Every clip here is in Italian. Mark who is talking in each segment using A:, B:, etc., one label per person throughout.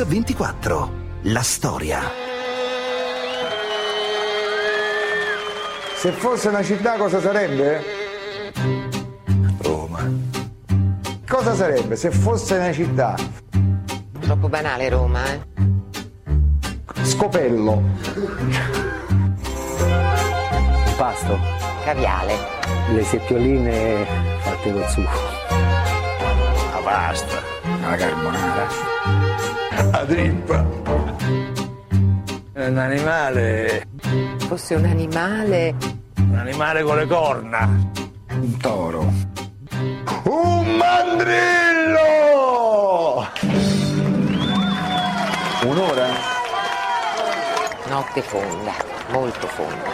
A: Mix 24. La storia.
B: Se fosse una città cosa sarebbe?
C: Roma.
B: Cosa sarebbe se fosse una città?
D: Troppo banale Roma, eh?
B: Scopello.
E: Pasto,
D: Caviale.
E: le seppioline fatte col sugo.
C: La pasta. La carbonara.
B: La trippa.
C: Un animale.
D: Fosse un animale.
C: Un animale con le corna.
B: Un toro. Un mandrillo! Un'ora?
D: Notte fonda, molto fonda.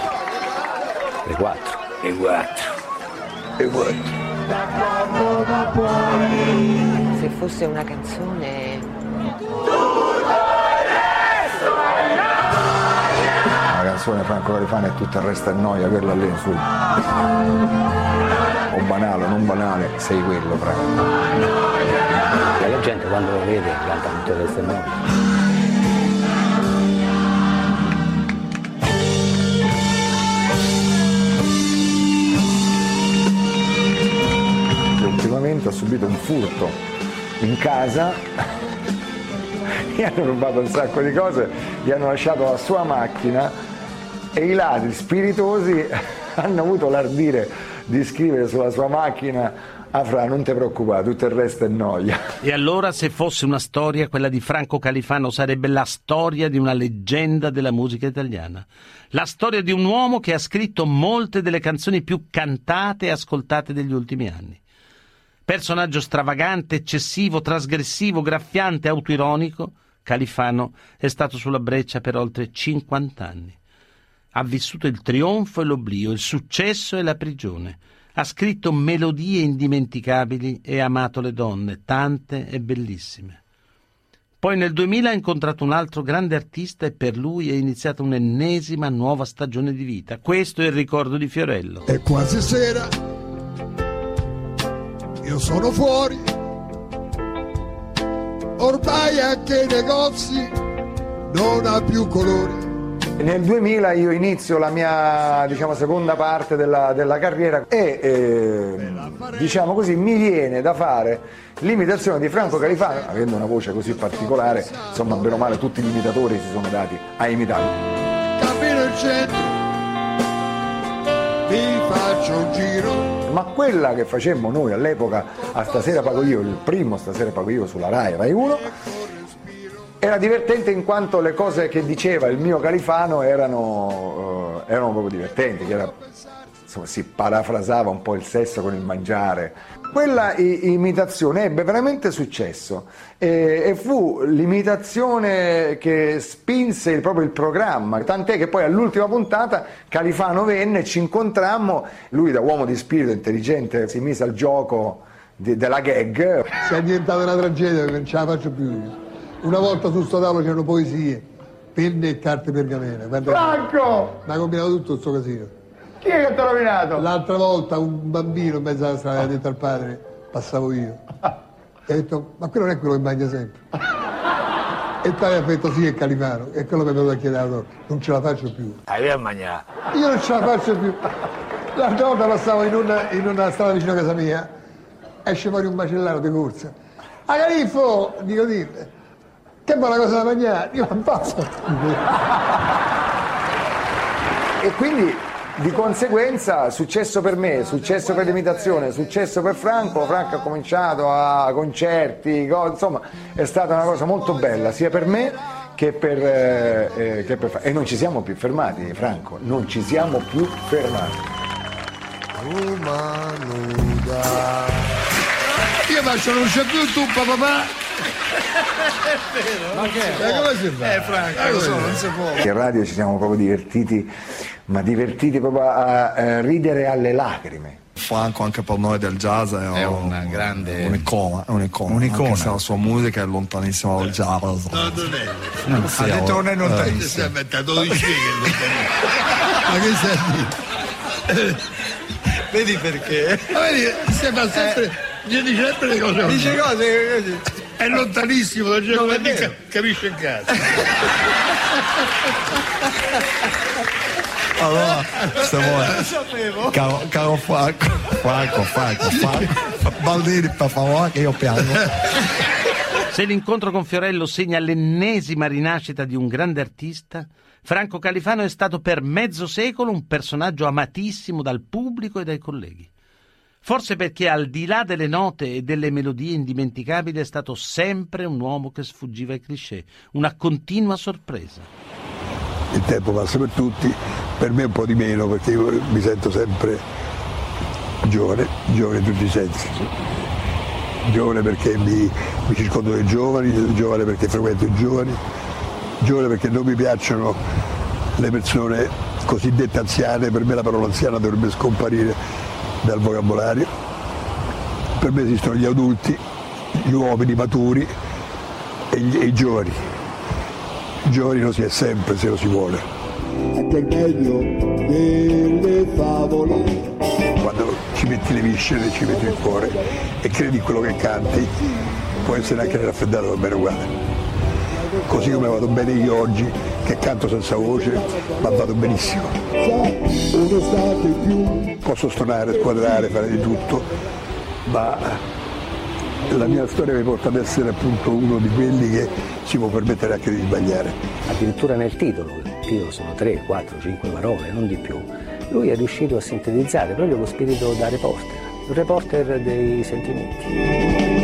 E: Le quattro.
C: E quattro. E quattro.
D: Se fosse una canzone.
B: Canzone Franco Califano e tutto il resto è noia, quella lì su. O banale, o non banale, sei quello, Franco.
E: E la gente quando lo vede canta tutto il resto mondo.
B: che ultimamente ha subito un furto in casa, gli hanno rubato un sacco di cose, gli hanno lasciato la sua macchina e i ladri spiritosi hanno avuto l'ardire di scrivere sulla sua macchina Ah Fra, non ti preoccupare, tutto il resto è noia.
F: E allora, se fosse una storia, quella di Franco Califano sarebbe la storia di una leggenda della musica italiana. La storia di un uomo che ha scritto molte delle canzoni più cantate e ascoltate degli ultimi anni. Personaggio stravagante, eccessivo, trasgressivo, graffiante, autoironico, Califano è stato sulla breccia per oltre 50 anni. Ha vissuto il trionfo e l'oblio, il successo e la prigione. Ha scritto melodie indimenticabili e ha amato le donne, tante e bellissime. Poi nel 2000 ha incontrato un altro grande artista e per lui è iniziata un'ennesima nuova stagione di vita. Questo è il ricordo di Fiorello.
G: È quasi sera, io sono fuori, ormai anche i negozi non ha più colori.
B: Nel 2000 io inizio la mia diciamo, seconda parte della, della carriera e eh, diciamo così mi viene da fare l'imitazione di Franco Califano, avendo una voce così particolare, insomma bene o male tutti gli imitatori si sono dati a imitarlo.
G: Cammino in centro, mi faccio un giro,
B: Ma quella che facemmo noi all'epoca a Stasera Pago Io, il primo Stasera Pago Io sulla Rai, Rai 1, era divertente in quanto le cose che diceva il mio Califano erano, eh, erano proprio divertenti, era- insomma, si parafrasava un po' il sesso con il mangiare. Quella imitazione ebbe veramente successo e, e fu l'imitazione che spinse il- proprio il programma, tant'è che poi all'ultima puntata Califano venne, ci incontrammo, lui da uomo di spirito intelligente si mise al gioco di- della gag,
G: si è diventata una tragedia non ce la faccio più. Una volta su sto tavolo c'erano poesie, penne e carte pergamene. Guarda,
B: Franco!
G: mi ha combinato tutto questo casino.
B: Chi è che ti ha rovinato?
G: L'altra volta un bambino in mezzo alla strada ha detto al padre, passavo io. E ha detto, ma quello non è quello che mangia sempre. E il padre ha detto sì, è Califano. E quello mi è venuto a chiedere, allora, non ce la faccio più.
C: Avevi a mangiare.
G: Io non ce la faccio più. L'altra volta passavo in una, in una strada vicino a casa mia, esce fuori un macellaro di corsa. A Califfo! Dico, dite, che buona cosa da mangiare? Io ammazzo.
B: E quindi di conseguenza successo per me, successo per l'imitazione, successo per Franco, Franco ha cominciato a concerti, co- insomma è stata una cosa molto bella sia per me che per, eh, eh, che per Fra- E non ci siamo più fermati, Franco, non ci siamo più fermati.
G: Io faccio non c'è più tu papà. Ma che? Ma come si fa? Eh Franco, lo so, non si può.
B: In radio ci siamo proprio divertiti, ma divertiti proprio a, a ridere alle lacrime.
H: Franco anche per noi del jazz è,
C: È una grande-
H: un'icona, è un'icona,
C: Un'icona.
H: anche se la sua musica è lontanissima dal jazz.
C: Non
H: Sì,
C: ha detto non è
H: eh,
C: lontanissimo.
G: Ma che sei?
C: Vedi perché?
G: Ma vedi, si fa sempre. Dice sempre le cose.
C: Dice cose così.
I: È lontanissimo da
J: vero.
I: ca- capisce in casa.
H: Allora, stiamo caro, caro Franco, Franco, Franco, Franco, Baldini per favore che io piango.
F: Se l'incontro con Fiorello segna l'ennesima rinascita di un grande artista, Franco Califano è stato per mezzo secolo un personaggio amatissimo dal pubblico e dai colleghi. Forse perché al di là delle note e delle melodie indimenticabili è stato sempre un uomo che sfuggiva ai cliché, una continua sorpresa.
I: Il tempo passa per tutti, per me un po' di meno perché io mi sento sempre giovane, giovane in tutti i sensi. Giovane perché mi, mi circondo dei giovani, giovane perché frequento i giovani, giovane perché non mi piacciono le persone cosiddette anziane, per me la parola anziana dovrebbe scomparire dal vocabolario. Per me esistono gli adulti, gli uomini maturi e, gli- e i giovani. Giovani lo si è sempre se lo si vuole.
G: anche il meglio delle favole.
I: Quando ci metti le viscere, ci metti il cuore e credi in quello che canti, può essere anche raffreddato va bene uguale. Così come vado bene io oggi, che canto senza voce, ma vado benissimo. Posso stonare, squadrare, fare di tutto, ma la mia storia mi porta ad essere appunto uno di quelli che si può permettere anche di sbagliare.
E: Addirittura nel titolo, il titolo sono 3, 4, 5 parole, non di più. Lui è riuscito a sintetizzare proprio lo spirito da reporter, il reporter dei sentimenti.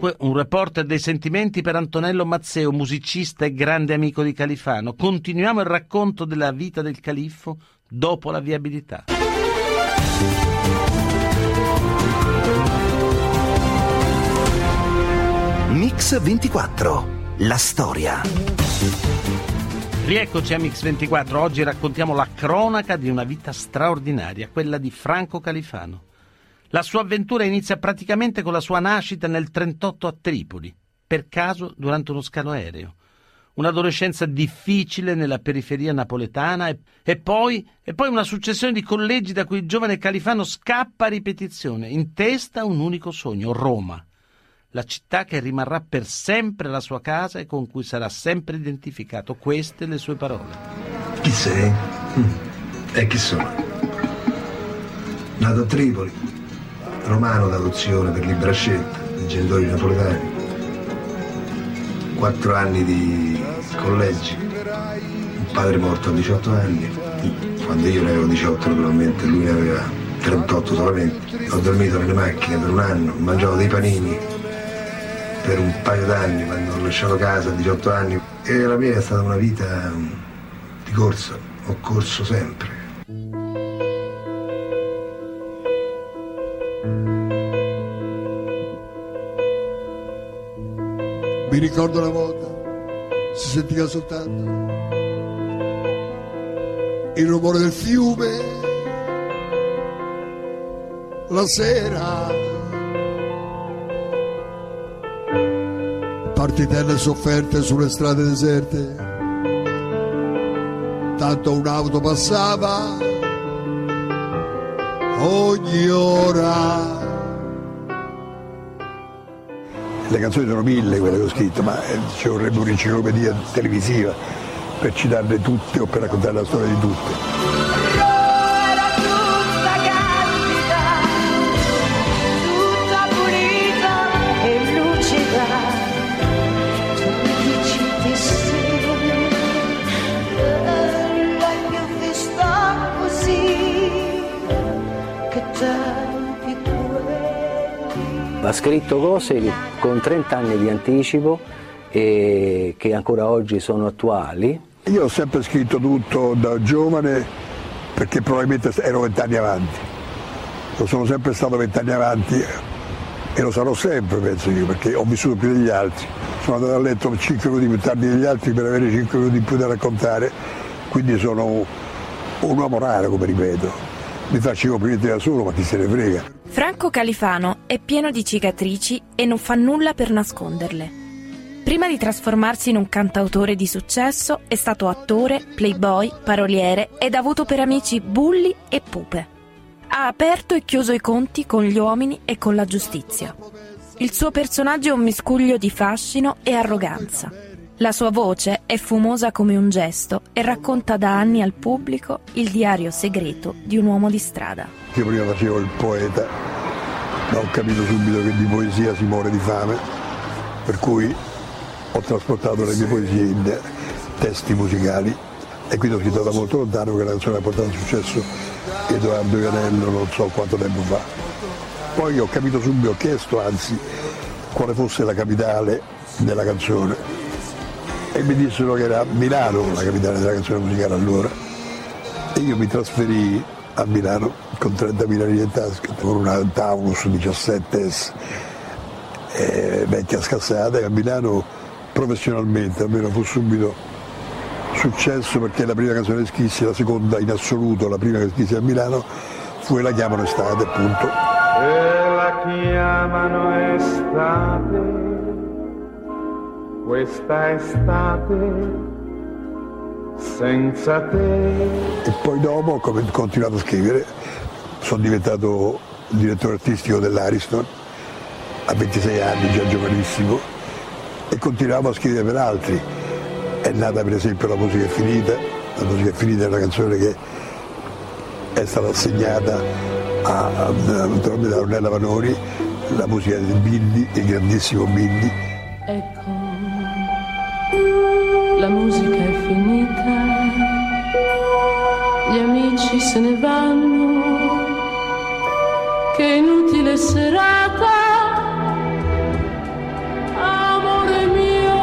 F: Dunque, un reporter dei sentimenti per Antonello Mazzeo, musicista e grande amico di Califano. Continuiamo il racconto della vita del califfo dopo la viabilità.
A: Mix 24. La storia.
F: Rieccoci a Mix24, oggi raccontiamo la cronaca di una vita straordinaria, quella di Franco Califano. La sua avventura inizia praticamente con la sua nascita nel 38 a Tripoli, per caso durante uno scalo aereo. Un'adolescenza difficile nella periferia napoletana e, e poi, e poi una successione di collegi da cui il giovane Califano scappa a ripetizione, in testa un unico sogno, Roma la città che rimarrà per sempre la sua casa e con cui sarà sempre identificato. Queste le sue parole.
K: Chi sei? Mm. E chi sono? Nato a Tripoli, romano d'adozione per libera scelta, dei genitori napoletani. Quattro anni di collegi, un padre morto a 18 anni, quando io ne avevo 18 naturalmente, lui ne aveva 38 solamente. Ho dormito nelle macchine per un anno, mangiavo dei panini per un paio d'anni quando ho lasciato casa a 18 anni e la mia è stata una vita di corsa, ho corso sempre.
I: Mi ricordo una volta, si sentiva soltanto il rumore del fiume, la sera, partitelle sofferte sulle strade deserte, tanto un'auto passava ogni ora. Le canzoni sono mille quelle che ho scritto, ma eh, ci vorrebbe un'enciclopedia televisiva per citarle tutte o per raccontare la storia di tutte.
E: Ha scritto cose con 30 anni di anticipo e che ancora oggi sono attuali.
I: Io ho sempre scritto tutto da giovane perché probabilmente ero vent'anni avanti. Lo sono sempre stato vent'anni avanti e lo sarò sempre, penso io, perché ho vissuto più degli altri. Sono andato a letto 5 minuti più tardi degli altri per avere 5 minuti in più da raccontare, quindi sono un uomo raro, come ripeto. Mi faccio i complimenti da solo, ma chi se ne frega.
L: Franco Califano è pieno di cicatrici e non fa nulla per nasconderle. Prima di trasformarsi in un cantautore di successo è stato attore, playboy, paroliere ed ha avuto per amici bulli e pupe. Ha aperto e chiuso i conti con gli uomini e con la giustizia. Il suo personaggio è un miscuglio di fascino e arroganza. La sua voce è fumosa come un gesto e racconta da anni al pubblico il diario segreto di un uomo di strada.
I: Io prima facevo il poeta, ma ho capito subito che di poesia si muore di fame, per cui ho trasportato le mie poesie in testi musicali e quindi ho scritto da molto lontano che la canzone ha portato successo Edoardo Ianello non so quanto tempo fa. Poi ho capito subito, ho chiesto anzi quale fosse la capitale della canzone e mi dissero che era Milano la capitale della canzone musicale allora e io mi trasferii a Milano con 30.000 lire in tasca con una Taunus 17S eh, vecchia scassata e a Milano professionalmente almeno fu subito successo perché la prima canzone che scrissi, la seconda in assoluto, la prima che scrissi a Milano fu E la chiamano estate appunto.
M: E la chiamano estate, questa estate senza te.
I: E poi dopo ho continuato a scrivere, sono diventato direttore artistico dell'Ariston a 26 anni, già giovanissimo, e continuavo a scrivere per altri. È nata per esempio La musica è finita, La musica è finita è una canzone che è stata assegnata a, a, naturalmente da Ornella Vanoni, la musica di Bindi, il grandissimo Bindi.
N: Finita, gli amici se ne vanno, che inutile serata. Amore mio,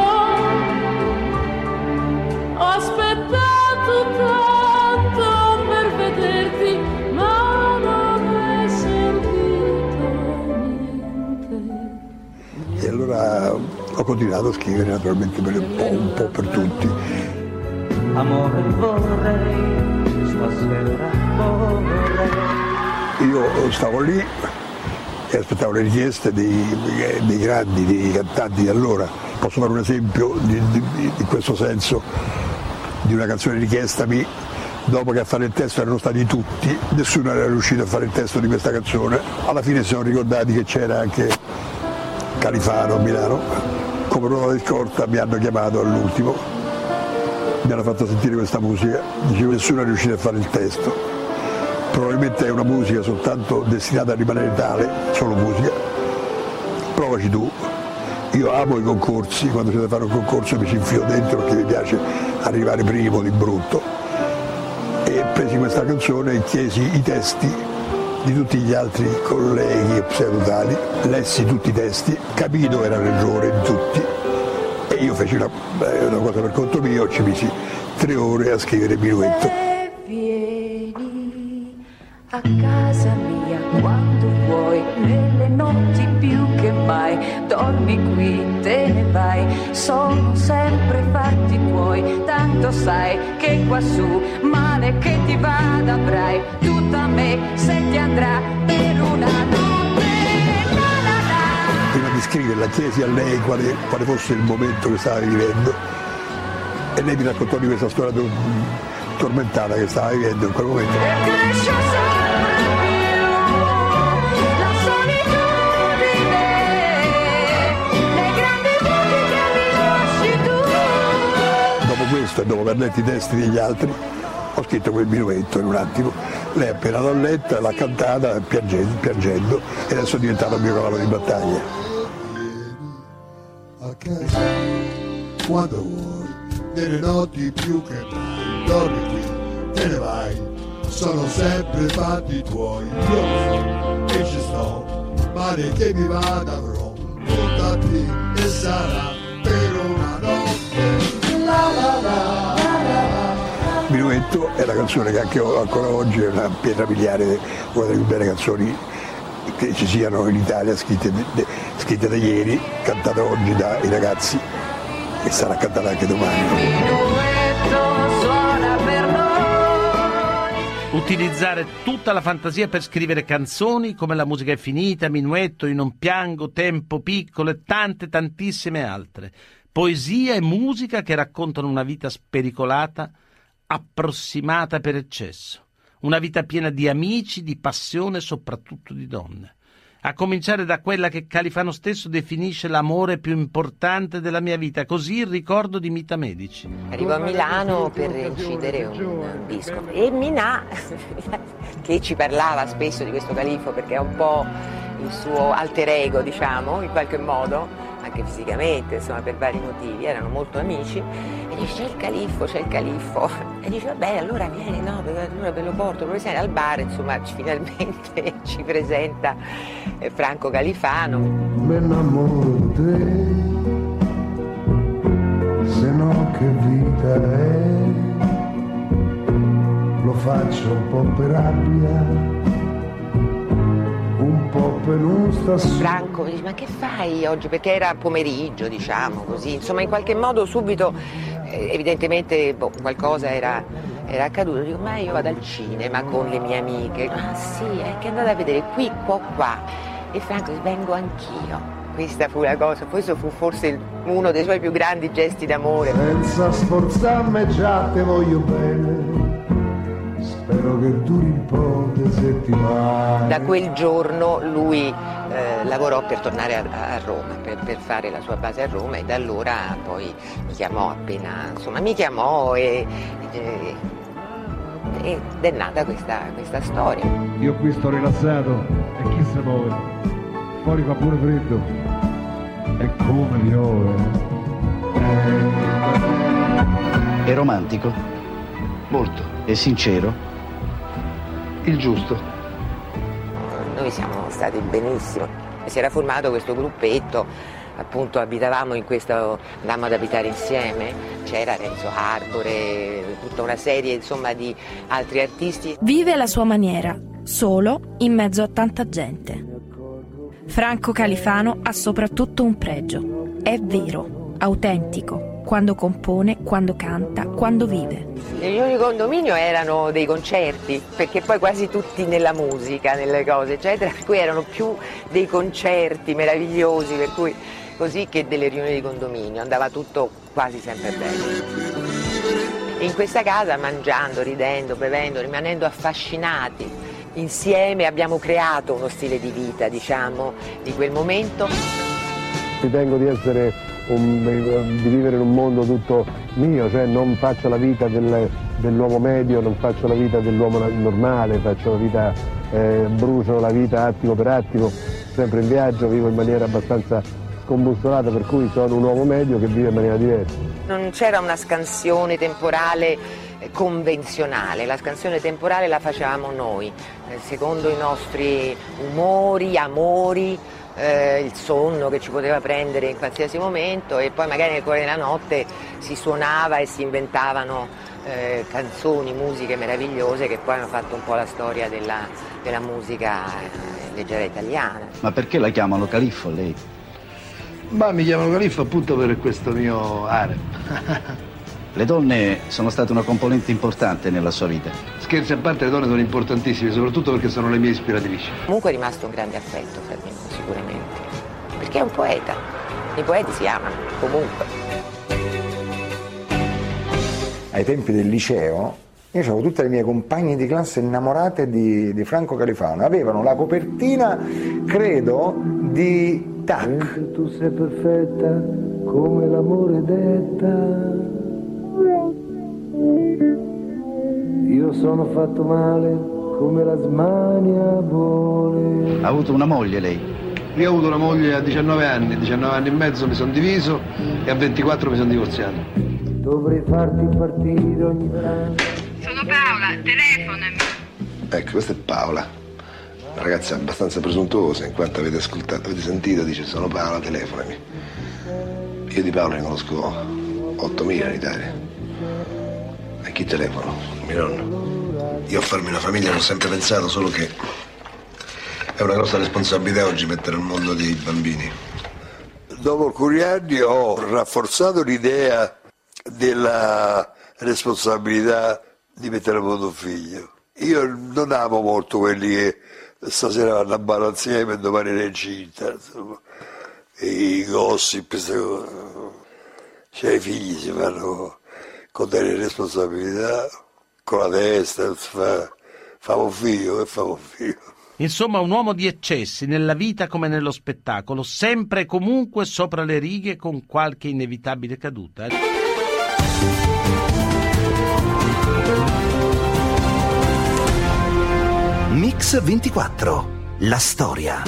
N: ho aspettato tanto per vederti, ma non hai sentito niente.
I: E allora ho continuato a scrivere naturalmente per un po', un po' per tutti.
C: Amore vorrei, stasera vorrei.
I: Io stavo lì e aspettavo le richieste dei, dei grandi, dei cantanti di allora. Posso fare un esempio di, di- di questo senso di una canzone richiestami dopo che a fare il testo erano stati tutti, nessuno era riuscito a fare il testo di questa canzone. Alla fine si sono ricordati che c'era anche Califano a Milano. Come ruolo di scorta mi hanno chiamato all'ultimo, mi hanno fatto sentire questa musica, dicevo nessuno è riuscito a fare il testo probabilmente è una musica soltanto destinata a rimanere tale, solo musica. Provaci tu. Io amo i concorsi, quando c'è da fare un concorso mi ci infilo dentro perché mi piace arrivare primo di brutto. E presi questa canzone e chiesi i testi di tutti gli altri colleghi pseudotali, lessi tutti i testi, capì dove era l'errore di tutti e io feci una, una cosa per conto mio, ci misi tre ore a scrivere minuetto.
O: Vieni a casa mia quando vuoi, nelle notti più che mai, dormi qui, te ne vai, sono sempre fatti tuoi, tanto sai che quassù male che ti vada avrai, tutta me se ti andrà per una notte.
I: Scriverla chiesi a lei quale, quale fosse il momento che stava vivendo e lei mi raccontò di questa storia tor- tormentata che stava vivendo in quel momento. Questo e dopo aver letto i testi degli altri ho scritto quel minuetto in un attimo. Lei appena l'ha letta, l'ha cantata piangendo, piangendo e adesso è diventato il mio cavallo di battaglia.
G: Casa quando vuoi, nelle notti più che mai, dormi qui, te ne vai, sono sempre fatti tuoi, io so che ci sto, male che mi vada avrò, tutta qui e sarà per una notte, la la la.
I: Minuetto è la canzone che anche ancora oggi è una pietra miliare, una delle più belle canzoni che ci siano in Italia, scritte, scritte da ieri, cantata oggi dai ragazzi e sarà cantata anche domani.
F: Utilizzare tutta la fantasia per scrivere canzoni come La musica è finita, Minuetto, Io non piango, Tempo piccolo e tante tantissime altre. Poesia e musica che raccontano una vita spericolata, approssimata per eccesso. Una vita piena di amici, di passione e soprattutto di donne. A cominciare da quella che Califano stesso definisce l'amore più importante della mia vita, così il ricordo di Mita Medici.
D: Arrivo a Milano per incidere un disco e Minà, che ci parlava spesso di questo califfo perché è un po' il suo alter ego, diciamo, in qualche modo, anche fisicamente, insomma, per vari motivi, erano molto amici, e dice c'è il califfo, c'è il califfo, e dice vabbè allora vieni, no, allora ve lo porto, lo presenta al bar, insomma, finalmente ci presenta eh, Franco Califano.
P: Di te, se no che vita è, lo faccio un po' per rabbia, un po' per sta su.
D: Franco mi dice ma che fai oggi? Perché era pomeriggio, diciamo così, insomma in qualche modo subito, eh, evidentemente boh, qualcosa era, era accaduto, dico ma io vado al cinema con le mie amiche, ah sì, è che andate a vedere qui, qua, qua, e Franco dice vengo anch'io. Questa fu la cosa, questo fu forse uno dei suoi più grandi gesti d'amore.
P: Senza sforzarmi già te voglio bene, spero che duri un po' di settimane.
D: Da quel giorno lui eh, lavorò per tornare a, a Roma, per, per fare la sua base a Roma e da allora poi mi chiamò appena, insomma mi chiamò e, e- ed è nata questa, questa storia.
P: Io qui sto rilassato e chi si muove? Fuori fa pure freddo. E come piove.
Q: È romantico? Molto. È sincero? Il giusto.
D: Noi siamo stati benissimo. Si era formato questo gruppetto, appunto abitavamo in questo, andammo ad abitare insieme, c'era Renzo Arbore, tutta una serie insomma di altri artisti.
L: Vive alla sua maniera, solo in mezzo a tanta gente. Franco Califano ha soprattutto un pregio. È vero, autentico, quando compone, quando canta, quando vive.
D: Le riunioni di condominio erano dei concerti, perché poi quasi tutti nella musica, nelle cose, eccetera, per cui erano più dei concerti meravigliosi, per cui così che delle riunioni di condominio, andava tutto quasi sempre bene. In questa casa, mangiando, ridendo, bevendo, rimanendo affascinati, insieme abbiamo creato uno stile di vita, diciamo, di quel momento.
R: Ritengo di essere un- di vivere in un mondo tutto mio, cioè non faccio la vita del- dell'uomo medio, non faccio la vita dell'uomo normale, faccio la vita, eh, brucio la vita attimo per attimo, sempre in viaggio, vivo in maniera abbastanza scombussolata, per cui sono un uomo medio che vive in maniera diversa.
D: Non c'era una scansione temporale eh, convenzionale, la scansione temporale la facevamo noi, eh, secondo i nostri umori, amori, eh, il sonno che ci poteva prendere in qualsiasi momento e poi magari nel cuore della notte si suonava e si inventavano eh, canzoni, musiche meravigliose che poi hanno fatto un po' la storia della, della musica eh, leggera italiana.
Q: Ma perché la chiamano califfo lei?
K: Ma mi chiamano Califfo appunto per questo mio harem.
Q: Le donne sono state una componente importante nella sua vita.
K: Scherzi a parte, le donne sono importantissime, soprattutto perché sono le mie ispiratrici.
D: Comunque è rimasto un grande affetto fra di noi, sicuramente, perché è un poeta, i poeti si amano, comunque.
B: ai tempi del liceo, io avevo tutte le mie compagne di classe innamorate di, di Franco Califano. Avevano la copertina, credo, di Tac.
P: Tu sei perfetta come l'amore detta. Io sono fatto male come la smania vuole.
Q: Ha avuto una moglie lei?
K: Io ho avuto una moglie a 19 anni, 19 anni e mezzo mi sono diviso e a 24 mi sono divorziato.
P: Dovrei farti partire ogni tanto.
S: Sono Paola, telefonami.
K: Ecco, questa è Paola, una ragazza abbastanza presuntuosa, in quanto avete ascoltato, avete sentito, dice sono Paola, telefonami. Io di Paola ne conosco 8.000 in Italia. E chi telefono? Mio nonno. Io a farmi una famiglia non ho sempre pensato, solo che è una grossa responsabilità oggi mettere al mondo dei bambini.
I: Dopo alcuni anni ho rafforzato l'idea della responsabilità di mettere a mondo un figlio. Io non amo molto quelli che stasera vanno a ballare insieme e domani è incinta, insomma. I gossip. Cioè i figli si fanno con delle responsabilità, con la testa, si fa favo figlio, che favo figlio.
F: Insomma, un uomo di eccessi nella vita come nello spettacolo, sempre e comunque sopra le righe con qualche inevitabile caduta.
A: Mix 24. La storia.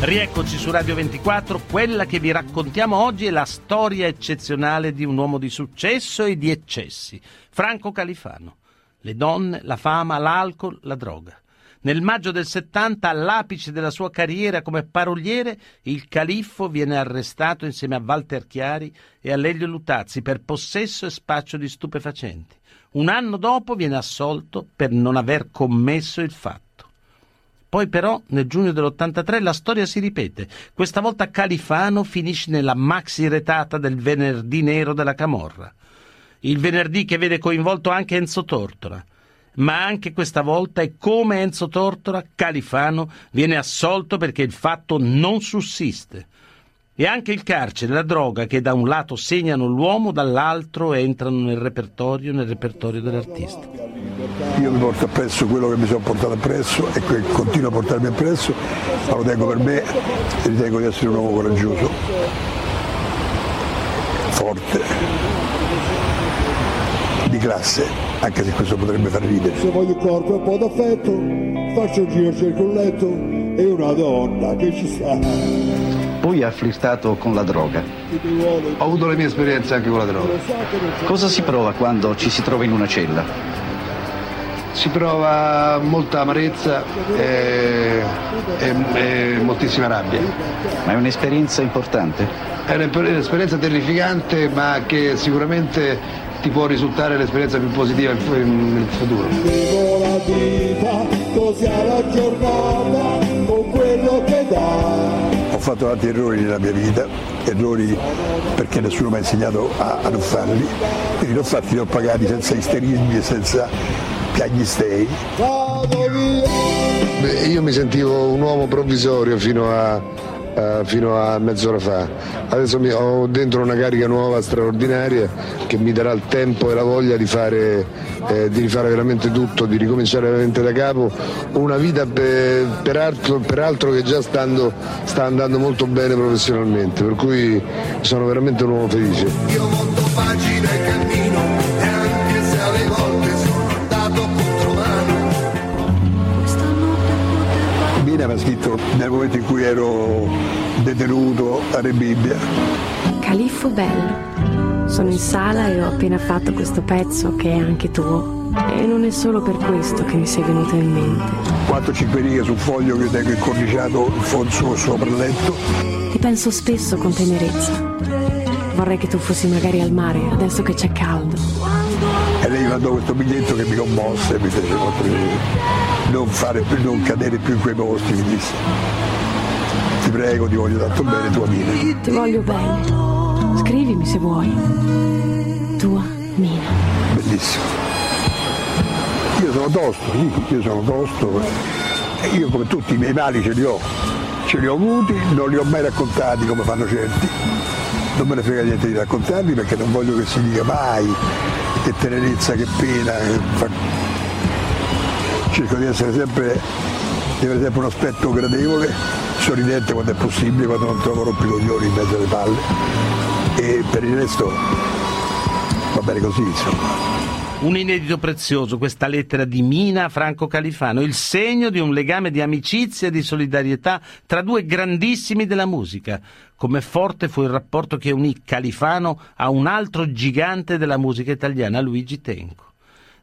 F: Rieccoci su Radio 24, quella che vi raccontiamo oggi è la storia eccezionale di un uomo di successo e di eccessi, Franco Califano. Le donne, la fama, l'alcol, la droga. Nel maggio del 70, all'apice della sua carriera come paroliere, il califfo viene arrestato insieme a Walter Chiari e a Lelio Lutazzi per possesso e spaccio di stupefacenti. Un anno dopo viene assolto per non aver commesso il fatto. Poi però, nel giugno dell'83, la storia si ripete. Questa volta Califano finisce nella maxi retata del venerdì nero della Camorra. Il venerdì che vede coinvolto anche Enzo Tortora. Ma anche questa volta, e come Enzo Tortora, Califano viene assolto perché il fatto non sussiste. E anche il carcere la droga che da un lato segnano l'uomo, dall'altro entrano nel repertorio, nel repertorio dell'artista.
I: Io mi porto appresso quello che mi sono portato appresso e che continuo a portarmi appresso, ma lo tengo per me e ritengo di essere un uomo coraggioso, forte, classe, anche se questo potrebbe far ridere.
G: Se voglio il corpo e un po' d'affetto, faccio un giro, cerco un letto e una donna che ci sta.
Q: Poi ha flirtato con la droga.
P: Ho avuto le mie esperienze anche con la droga.
Q: Cosa si prova quando ci si trova in una cella?
P: Si prova molta amarezza e, e- e moltissima rabbia.
Q: Ma è un'esperienza importante?
P: È un'esperienza terrificante ma che sicuramente ti può risultare l'esperienza più positiva in, fu- in futuro.
G: Vivo la vita così alla giornata con quello che dà.
I: Ho fatto tanti errori nella mia vita, errori perché nessuno mi ha insegnato a, a non farli, quindi li ho fatti, li ho pagati senza isterismi e senza piagnistei.
P: Io mi sentivo un uomo provvisorio fino a, a- fino a mezz'ora fa. Adesso mi- ho dentro una carica nuova, straordinaria, che mi darà il tempo e la voglia di fare, eh, di rifare veramente tutto, di ricominciare veramente da capo. Una vita per- peraltro, peraltro che già stando- sta andando molto bene professionalmente, per cui sono veramente un uomo felice.
G: Io monto pagina e cammino
I: nel momento in cui ero detenuto a Re Bibbia.
T: Califfo bello. Sono in sala e ho appena fatto questo pezzo che è anche tuo. E non è solo per questo che mi sei venuto in mente.
I: 4-5 righe sul foglio che tengo incorniciato in fondo sopra il letto.
T: Ti penso spesso con tenerezza. Vorrei che tu fossi magari al mare, adesso che c'è caldo.
I: E lei mandò questo biglietto che mi commosse e mi fece molto piacere. Non, fare più, non cadere più in quei posti, mi disse. Ti prego, ti voglio tanto bene, tua Mina.
T: Ti voglio bene. Scrivimi se vuoi. Tua Mina.
I: Bellissimo. Io sono tosto, sì, io sono tosto. Io come tutti i miei mali ce li ho. Ce li ho avuti, non li ho mai raccontati come fanno certi. Non me ne frega niente di raccontarli perché non voglio che si dica mai che tenerezza, che pena. che fa- Cerco di essere sempre, di avere sempre un aspetto gradevole, sorridente quando è possibile, quando non trovo rompicoglioni in mezzo alle palle. E per il resto va bene così, insomma.
F: Un inedito prezioso, questa lettera di Mina Franco Califano, il segno di un legame di amicizia e di solidarietà tra due grandissimi della musica. Come forte fu il rapporto che unì Califano a un altro gigante della musica italiana, Luigi Tenco.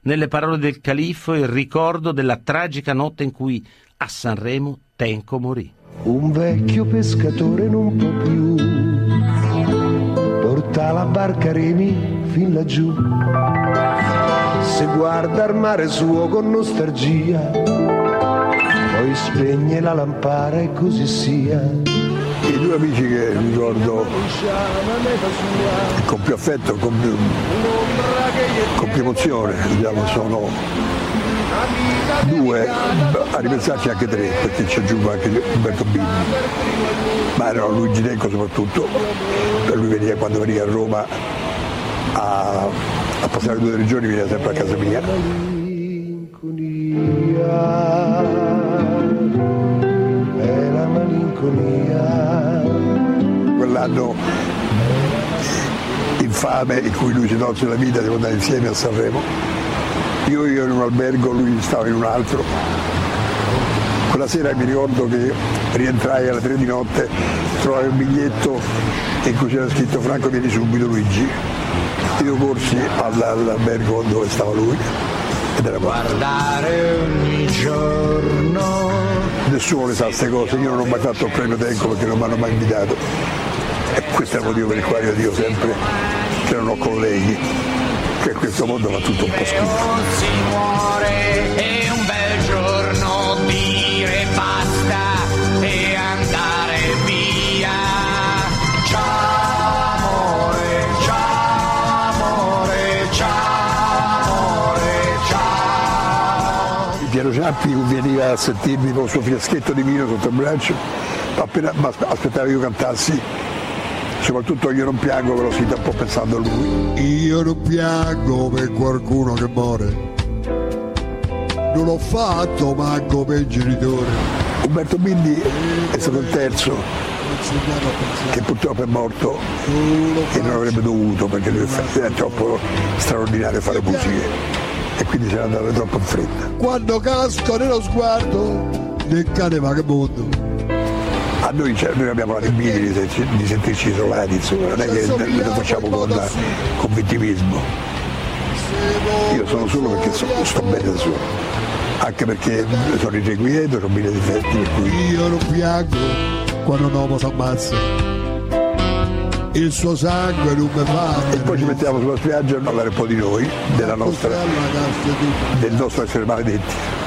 F: Nelle parole del califfo il ricordo della tragica notte in cui a Sanremo Tenco morì.
P: Un vecchio pescatore non può più porta la barca remi fin laggiù. Se guarda il mare suo con nostalgia, poi spegne la lampara e così sia.
I: Due amici che ricordo con più affetto, con più, con più emozione, diciamo, sono due, a ripensarci anche tre, perché ci aggiungo anche Umberto Bindi, ma erano Luigi Tenco soprattutto, per lui veniva quando veniva a Roma a, a passare due o tre giorni, veniva sempre a casa mia.
P: malinconia.
I: Quell'anno infame in cui lui si tolse la vita, devo andare insieme a Sanremo. Io io in un albergo, lui stava in un altro. Quella sera mi ricordo che rientrai alle tre di notte, trovai un biglietto in cui c'era scritto Franco vieni subito Luigi. Io corsi all- all'albergo dove stava lui ed era
P: Guardare ogni giorno.
I: Nessuno le sa queste cose, io non ho mai fatto il premio Tenco perché non mi hanno mai invitato. E questo è il motivo per il quale io dico sempre che non ho colleghi, che questo mondo fa tutto un po' schifo. Piero Ciampi veniva a sentirmi con il suo fiaschetto di vino sotto il braccio, appena ma aspettava che io cantassi, soprattutto io non piango, però si sta un po' pensando a lui.
P: Io non piango per qualcuno che muore. Non l'ho fatto manco per i genitori.
I: Umberto Bindi è stato il terzo che purtroppo è morto e non avrebbe dovuto perché lui era troppo straordinario fare musiche e quindi se ne andava troppo in fretta.
P: Quando casco nello sguardo del cane vagabondo.
I: A noi, cioè, noi abbiamo la libidine di, sentirci- di sentirci isolati, insomma, non è che lo facciamo con, con vittimismo. Io sono solo perché so- sto bene da solo, anche perché sono irrequieto, ho mille difetti, per cui
P: Io non piango quando un uomo si ammazza. Il suo sangue non mi fa.
I: E poi ci mettiamo sulla spiaggia a parlare un po' di noi, della nostra, del nostro essere maledetti.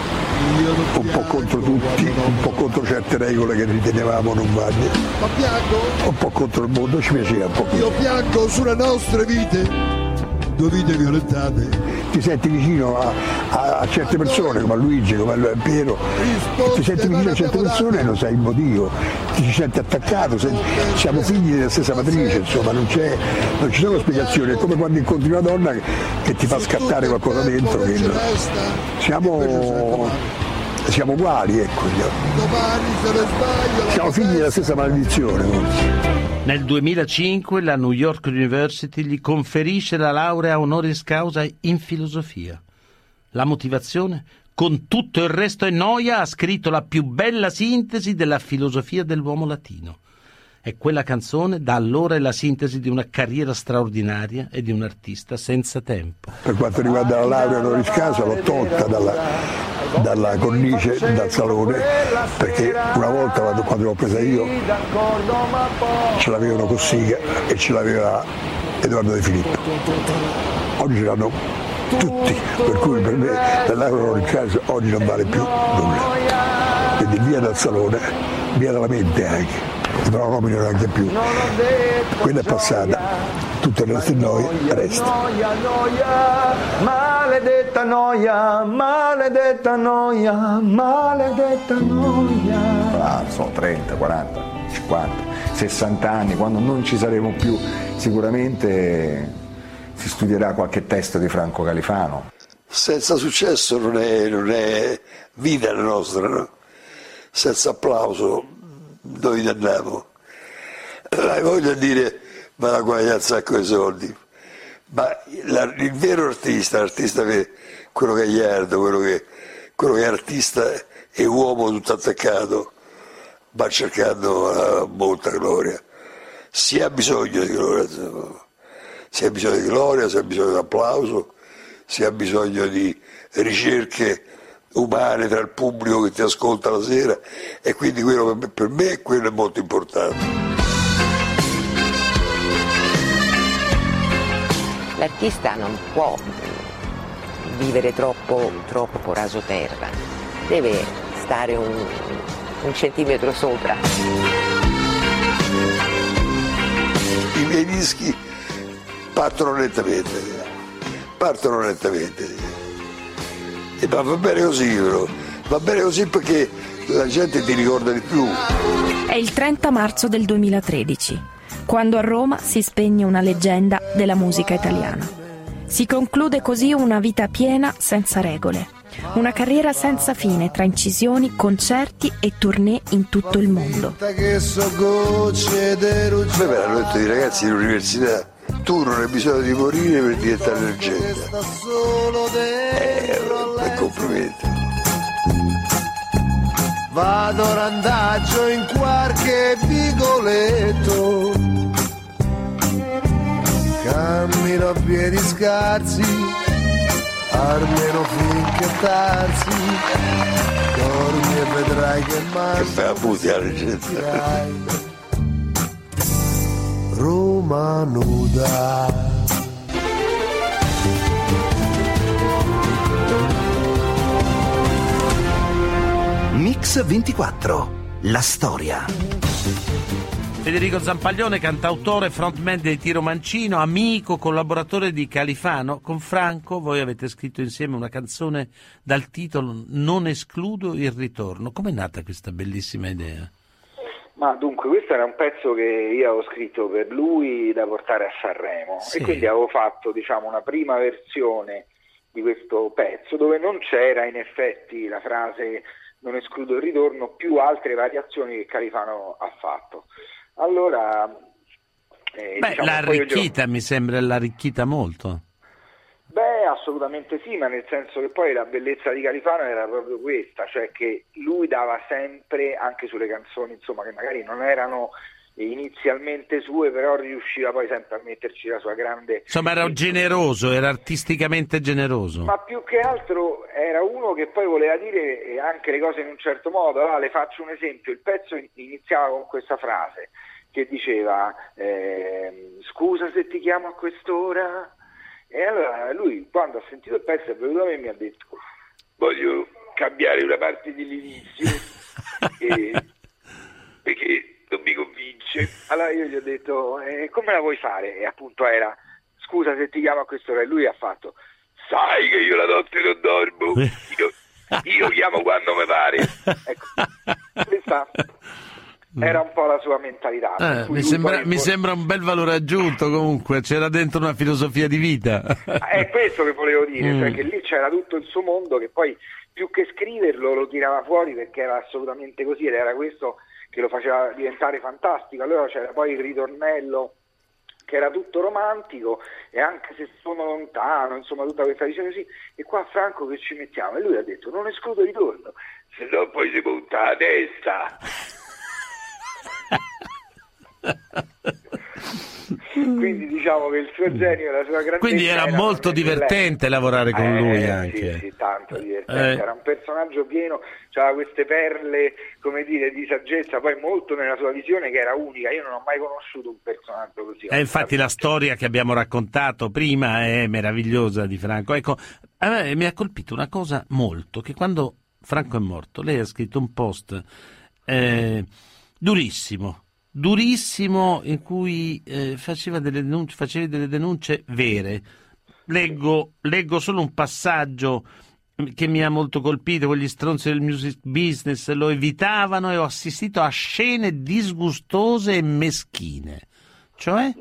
I: Un po' contro tutti, un po' contro certe regole che ritenevamo non valide, un po' contro il mondo, ci piaceva un po'
P: io piango sulle nostre vite, due vite violentate.
I: ti senti vicino a, a- a certe persone come a Luigi, come a Piero, ti senti vicino a certe persone e non sai il motivo, ti ci senti attaccato, sei- siamo figli della stessa matrice, insomma non, non ci sono spiegazioni, è come quando incontri una donna che, che ti fa scattare qualcosa dentro, che siamo, siamo uguali, ecco,
P: Domani se ne sbaglio.
I: siamo figli della stessa maledizione.
F: Nel 2005 la New York University gli conferisce la laurea honoris causa in filosofia. La motivazione? Con tutto il resto è noia ha scritto la più bella sintesi della filosofia dell'uomo latino. E quella canzone da allora è la sintesi di una carriera straordinaria e di un artista senza tempo.
I: Per quanto riguarda la laurea honoris causa l'ho tolta dalla, dalla cornice, dal salone, perché una volta quando, l'ho presa io ce l'avevano Cossiga e ce l'aveva Edoardo De Filippo. Oggi ce l'hanno tutti, per cui per me honoris causa oggi non vale più nulla. Quindi via dal salone, via dalla mente anche, non la nomino neanche più. Quella è passata, tutto il resto di noi resta.
B: Noia, noia, maledetta noia, maledetta noia, maledetta noia. Ah, sono 30, 40, 50, 60 anni, quando non ci saremo più, sicuramente si studierà qualche testo di Franco Califano.
I: Senza successo non è, non è vita la nostra, no? senza applauso noi danniamo. Hai voglia di dire ma la guaglia un sacco di soldi. Ma la- il vero artista, l'artista che, quello che è iardo, quello che, quello che è artista e uomo tutto attaccato, va cercando la molta gloria. Si ha bisogno di gloria, si ha bisogno di gloria, si ha bisogno di applauso, si ha bisogno di ricerche umane tra il pubblico che ti ascolta la sera e quindi quello per me, per me quello è molto importante.
D: L'artista non può vivere troppo, troppo rasoterra, deve stare un, un centimetro sopra.
I: I miei dischi partono lentamente, partono lentamente. E ma va bene così, però. va bene così perché la gente ti ricorda di più.
L: È il 30 marzo del 2013, quando a Roma si spegne una leggenda della musica italiana. Si conclude così una vita piena senza regole. Una carriera senza fine tra incisioni, concerti e tournée in tutto il mondo.
I: ruggine. me l'hanno detto i ragazzi dell'università, tu non hai bisogno di morire per diventare leggenda. Eh, e complimenti.
P: Vado randaggio in qualche vigoletto Cammino a piedi scarsi Almeno finché tarsi Dormi e vedrai che mano
I: Che fai a buttare la leggenda?
P: Roma nuda
A: Mix 24. La storia.
F: Federico Zampaglione, cantautore, frontman dei Tiro Mancino, amico, collaboratore di Califano. Con Franco voi avete scritto insieme una canzone dal titolo Non escludo il ritorno. Com'è nata questa bellissima idea?
U: Ma dunque, questo era un pezzo che io avevo scritto per lui da portare a Sanremo
F: Sì.
U: e quindi avevo fatto diciamo, una prima versione di questo pezzo dove non c'era in effetti la frase non escludo il ritorno più altre variazioni che Califano ha fatto. Allora, eh,
F: Beh,
U: diciamo,
F: l'ha arricchita, mi sembra, l'ha arricchita molto.
U: Beh, assolutamente sì, ma nel senso che poi la bellezza di Califano era proprio questa, cioè che lui dava sempre, anche sulle canzoni, insomma, che magari non erano inizialmente sue, però riusciva poi sempre a metterci la sua grande...
F: Insomma, era generoso, era artisticamente generoso.
U: Ma più che altro era uno che poi voleva dire eh, anche le cose in un certo modo. Allora, le faccio un esempio, il pezzo in- iniziava con questa frase che diceva ehm, scusa se ti chiamo a quest'ora. E allora lui quando ha sentito il pezzo è venuto a me e mi ha detto voglio cambiare una parte dell'inizio e- perché non mi convince. Allora io gli ho detto "Eh, come la vuoi fare? E appunto era scusa se ti chiamo a quest'ora e lui ha fatto sai che io la notte non dormo, io, io chiamo quando mi pare. Ecco, questa era un po' la sua mentalità.
F: Eh, mi, sembra, mi sembra un bel valore aggiunto comunque, c'era dentro una filosofia di vita.
U: È questo che volevo dire,
F: Mm.
U: cioè che lì c'era tutto il suo mondo che poi più che scriverlo lo tirava fuori perché era assolutamente così ed era questo che lo faceva diventare fantastico. Allora c'era poi il ritornello che era tutto romantico e anche se sono lontano, insomma tutta questa visione così, e qua Franco che ci mettiamo? E lui ha detto non escludo il ritorno, se no poi si monta la testa. Quindi diciamo che il suo genio e la sua grandezza
F: Quindi era molto divertente lavorare con
U: eh,
F: lui
U: sì,
F: anche.
U: Sì, tanto divertente.
F: Eh.
U: Era un personaggio pieno, aveva queste perle, come dire, di saggezza, poi molto nella sua visione che era unica. Io non ho mai conosciuto un personaggio così.
F: E infatti la storia che abbiamo raccontato prima è meravigliosa di Franco. Ecco, a me mi ha colpito una cosa molto, che quando Franco è morto, lei ha scritto un post eh, durissimo, durissimo in cui eh, faceva delle denunce, facevi delle denunce vere. Leggo, leggo solo un passaggio che mi ha molto colpito, quegli stronzi del music business lo evitavano e ho assistito a scene disgustose e meschine. Cioè?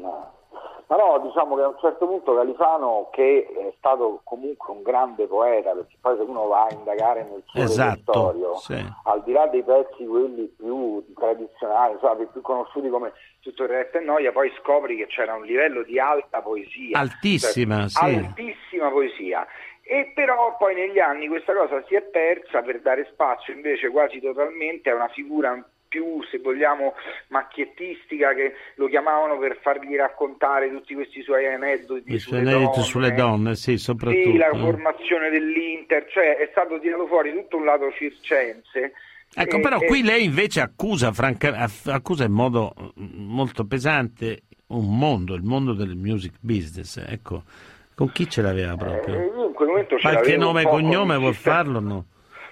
U: Ma no, diciamo che a un certo punto Califano, che è stato comunque un grande poeta, perché poi se uno va a indagare nel suo
F: Esatto, sì.
U: al di là dei pezzi quelli più tradizionali, insomma, più conosciuti come tutto il resto è noia, poi scopri che c'era un livello di alta poesia.
F: Altissima,
U: Cioè,
F: sì.
U: Altissima poesia. E però poi negli anni questa cosa si è persa per dare spazio invece quasi totalmente a una figura più, se vogliamo, macchiettistica che lo chiamavano per fargli raccontare tutti questi suoi aneddoti sulle
F: suoi aneddoti
U: donne.
F: sulle donne, sì, soprattutto.
U: Sì, la
F: eh.
U: formazione dell'Inter, cioè è stato tirato fuori tutto un lato circense.
F: Ecco,
U: E-
F: però
U: e-
F: qui lei invece accusa, franca- accusa in modo mm, molto pesante un mondo, il mondo del music business. Ecco, con chi ce l'aveva proprio?
U: Eh, in quel momento
F: Qualche nome e cognome vuol farlo? No.
U: No,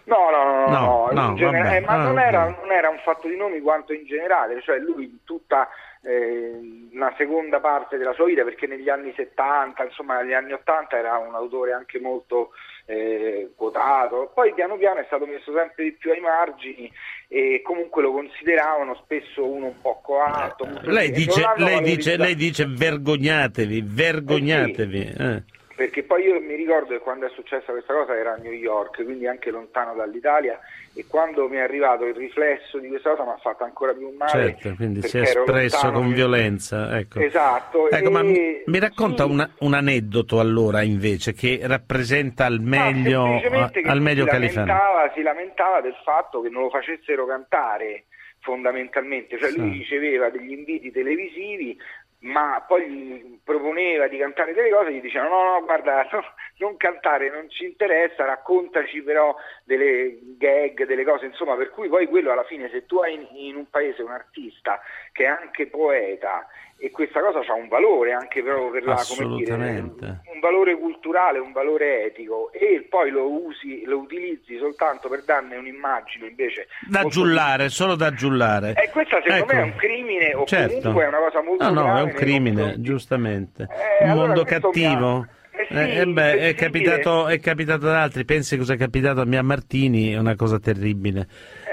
U: no, no, no,
F: No,
U: no,
F: no, vabbè.
U: eh, ma
F: Ah,
U: non, era, non era un fatto di nomi quanto in generale, cioè lui in tutta eh, una seconda parte della sua vita, perché negli anni 70, insomma negli anni 80 era un autore anche molto eh, quotato, poi piano piano è stato messo sempre di più ai margini e comunque lo consideravano spesso uno un po' coatto.
F: Lei dice, lei dice, lei dice vergognatevi, vergognatevi. eh.
U: Perché poi io mi ricordo che quando è successa questa cosa era a New York, quindi anche lontano dall'Italia, e quando mi è arrivato il riflesso di questa cosa mi ha fatto ancora più male.
F: Certo, quindi si è espresso con
U: quindi-
F: violenza. Ecco.
U: Esatto.
F: Ecco,
U: e-
F: ma mi, racconta
U: sì.
F: una- un aneddoto allora invece che rappresenta al meglio,
U: semplicemente che
F: al meglio
U: si lamentava, si lamentava del fatto che non lo facessero cantare fondamentalmente, cioè lui
F: Sì.
U: riceveva degli inviti televisivi ma poi gli proponeva di cantare delle cose gli dicevano no no guarda no, non cantare non ci interessa raccontaci però delle gag delle cose insomma per cui poi quello alla fine se tu hai in, in un paese un artista che è anche poeta e questa cosa ha un valore anche proprio per la come dire, un valore culturale, un valore etico e poi lo usi, lo utilizzi soltanto per darne un'immagine invece
F: Da giullare, solo da giullare.
U: e questa secondo
F: Ecco.
U: me è un crimine o
F: Certo.
U: comunque è una cosa molto
F: No, no, è un crimine,
U: confronti-
F: giustamente.
U: Eh,
F: un
U: allora
F: mondo cattivo.
U: ha- eh sì,
F: Eh, eh beh, è capitato, è capitato ad altri, pensi cosa è capitato a Mia Martini, è una cosa terribile.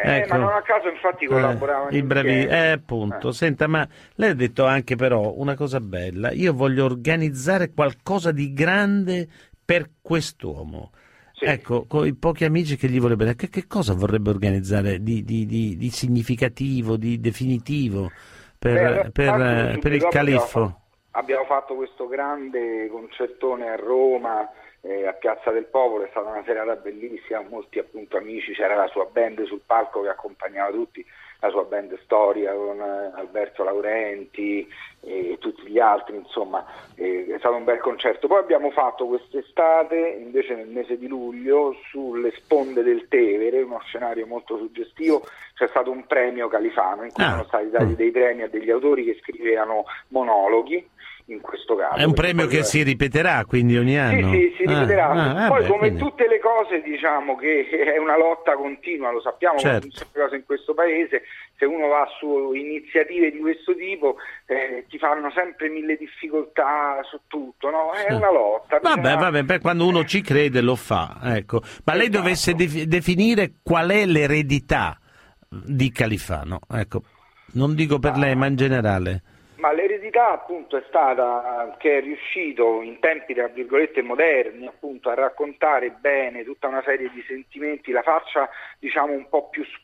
U: Eh,
F: Ecco.
U: ma non a caso infatti collaboravano
F: Eh, i bravi, eh, appunto. Senta, ma lei ha detto anche però una cosa bella. Io voglio organizzare qualcosa di grande per quest'uomo. Ecco, con i pochi amici che gli vorrebbe, che, che cosa vorrebbe organizzare di, di- di- di significativo, di definitivo per,
U: Beh,
F: per, eh, per il califfo?
U: Abbiamo fatto questo grande concertone a Roma, eh, a Piazza del Popolo, è stata una serata bellissima, molti appunto amici, c'era la sua band sul palco che accompagnava tutti, la sua band Storia con eh, Alberto Laurenti e tutti gli altri, insomma eh, è stato un bel concerto. Poi abbiamo fatto quest'estate, invece nel mese di luglio, sulle sponde del Tevere, uno scenario molto suggestivo, c'è stato un premio Califano in cui
F: Ah.
U: sono stati dati dei premi a degli autori che scrivevano monologhi, in questo caso.
F: È un premio che si ripeterà quindi ogni anno?
U: sì, sì, si
F: Ah,
U: ripeterà.
F: ah,
U: Poi
F: vabbè,
U: come
F: quindi-
U: tutte le cose diciamo che è una lotta continua, lo sappiamo
F: Certo.
U: come in questo paese, se uno va su iniziative di questo tipo eh, ti fanno sempre mille difficoltà su tutto, no? È una lotta.
F: Vabbè,
U: bisogna-
F: vabbè, per quando uno ci crede lo fa, ecco. Ma lei
U: Esatto.
F: dovesse defi- definire qual è l'eredità di Califano, ecco. Non dico per lei, ma in generale.
U: Ma l'eredità appunto è stata che è riuscito in tempi tra virgolette moderni appunto a raccontare bene tutta una serie di sentimenti, la faccia diciamo un po' più, s-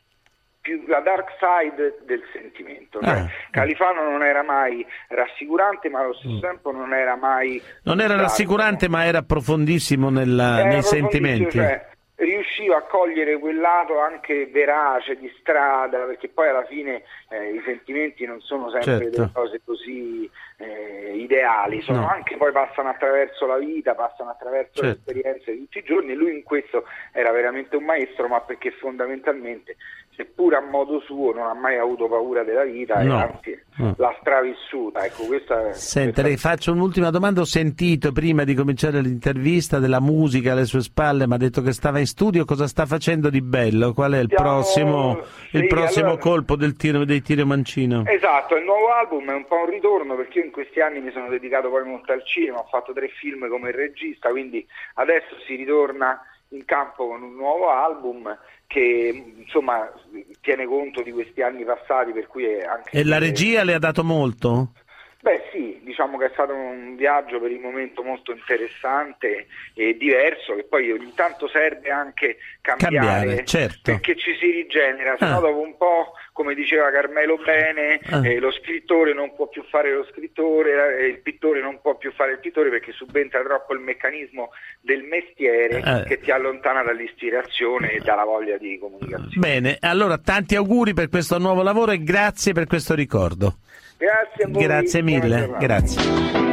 U: più la dark side del sentimento. Cioè,
F: Ah.
U: Califano non era mai rassicurante ma allo stesso tempo non era mai...
F: Mm. Non era rassicurante, ma era profondissimo nella-
U: Era
F: nei sentimenti.
U: cioè, riusciva a cogliere quel lato anche verace di strada, perché poi alla fine eh, i sentimenti non sono sempre
F: Certo.
U: delle cose così eh, ideali, sono
F: No.
U: anche poi passano attraverso la vita, passano attraverso le
F: Certo.
U: esperienze di tutti i giorni lui in questo era veramente un maestro, ma perché fondamentalmente, seppur a modo suo, non ha mai avuto paura della vita
F: No.
U: anzi
F: No.
U: l'ha stravissuta. Ecco, questa,
F: Senta, le faccio un'ultima domanda. Ho sentito prima di cominciare l'intervista della musica alle sue spalle, mi ha detto che stava in studio. Cosa sta facendo di bello? Qual è il
U: Stiamo-
F: prossimo, il
U: sì,
F: prossimo
U: allora-
F: colpo del tiro, dei tiri mancino?
U: Esatto, il nuovo album è un po' un ritorno perché io in questi anni mi sono dedicato poi molto al cinema, ho fatto tre film come regista, quindi adesso si ritorna in campo con un nuovo album che insomma tiene conto di questi anni passati per cui è anche
F: E la regia le ha dato molto?
U: Diciamo che è stato un viaggio per il momento molto interessante e diverso, che poi ogni tanto serve anche cambiare,
F: Cambiare, certo.
U: perché ci si rigenera, se
F: Ah.
U: no dopo un po', come diceva Carmelo Bene,
F: Ah.
U: eh, lo scrittore non può più fare lo scrittore, eh, il pittore non può più fare il pittore perché subentra troppo il meccanismo del mestiere
F: Eh.
U: che ti allontana dall'ispirazione e dalla voglia di comunicazione.
F: Bene, allora tanti auguri per questo nuovo lavoro e grazie per questo ricordo.
U: Grazie a voi.
F: Grazie mille, grazie.